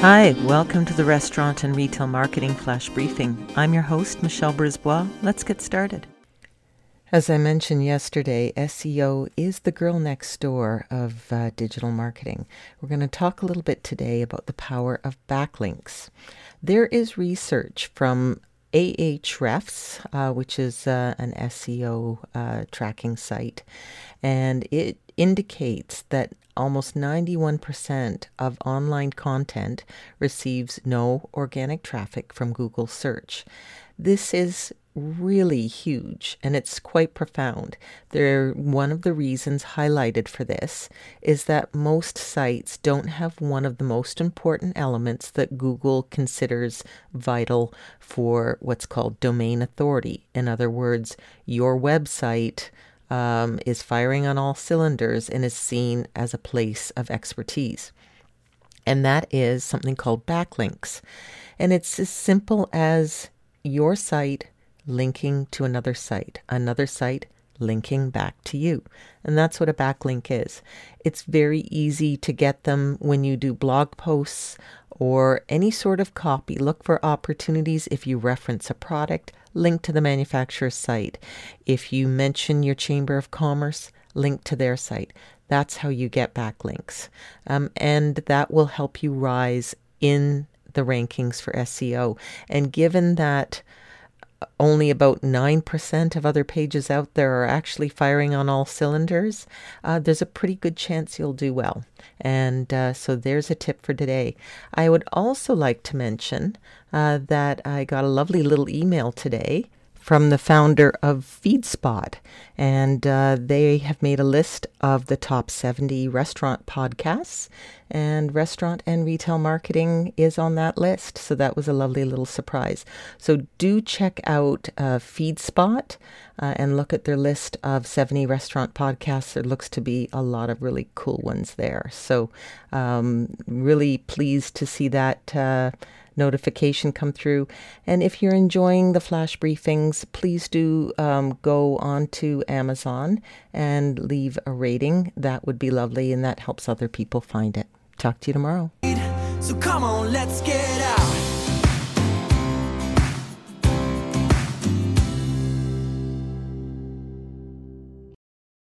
Hi, welcome to the Restaurant and Retail Marketing Flash Briefing. I'm your host, Michelle Brisbois. Let's get started. As I mentioned yesterday, SEO is the girl next door of uh, digital marketing. We're going to talk a little bit today about the power of backlinks. There is research from Ahrefs, uh, which is uh, an SEO uh, tracking site, and it indicates that almost 91% of online content receives no organic traffic from Google search. This is really huge and it's quite profound. There one of the reasons highlighted for this is that most sites don't have one of the most important elements that Google considers vital for what's called domain authority. In other words, your website um, is firing on all cylinders and is seen as a place of expertise. And that is something called backlinks. And it's as simple as your site linking to another site, another site linking back to you. And that's what a backlink is. It's very easy to get them when you do blog posts or any sort of copy. Look for opportunities if you reference a product, link to the manufacturer's site. If you mention your Chamber of Commerce, link to their site. That's how you get backlinks. Um, and that will help you rise in the rankings for SEO. And given that only about 9% of other pages out there are actually firing on all cylinders, uh, there's a pretty good chance you'll do well. And uh, so there's a tip for today. I would also like to mention uh, that I got a lovely little email today from the founder of FeedSpot. And uh, they have made a list of the top 70 restaurant podcasts, and restaurant and retail marketing is on that list. So that was a lovely little surprise. So do check out uh, FeedSpot uh, and look at their list of 70 restaurant podcasts. There looks to be a lot of really cool ones there. So, um, really pleased to see that uh, notification come through. And if you're enjoying the flash briefings, please do um, go on to Amazon and leave a rating. That would be lovely, and that helps other people find it. Talk to you tomorrow. So come on, let's get out.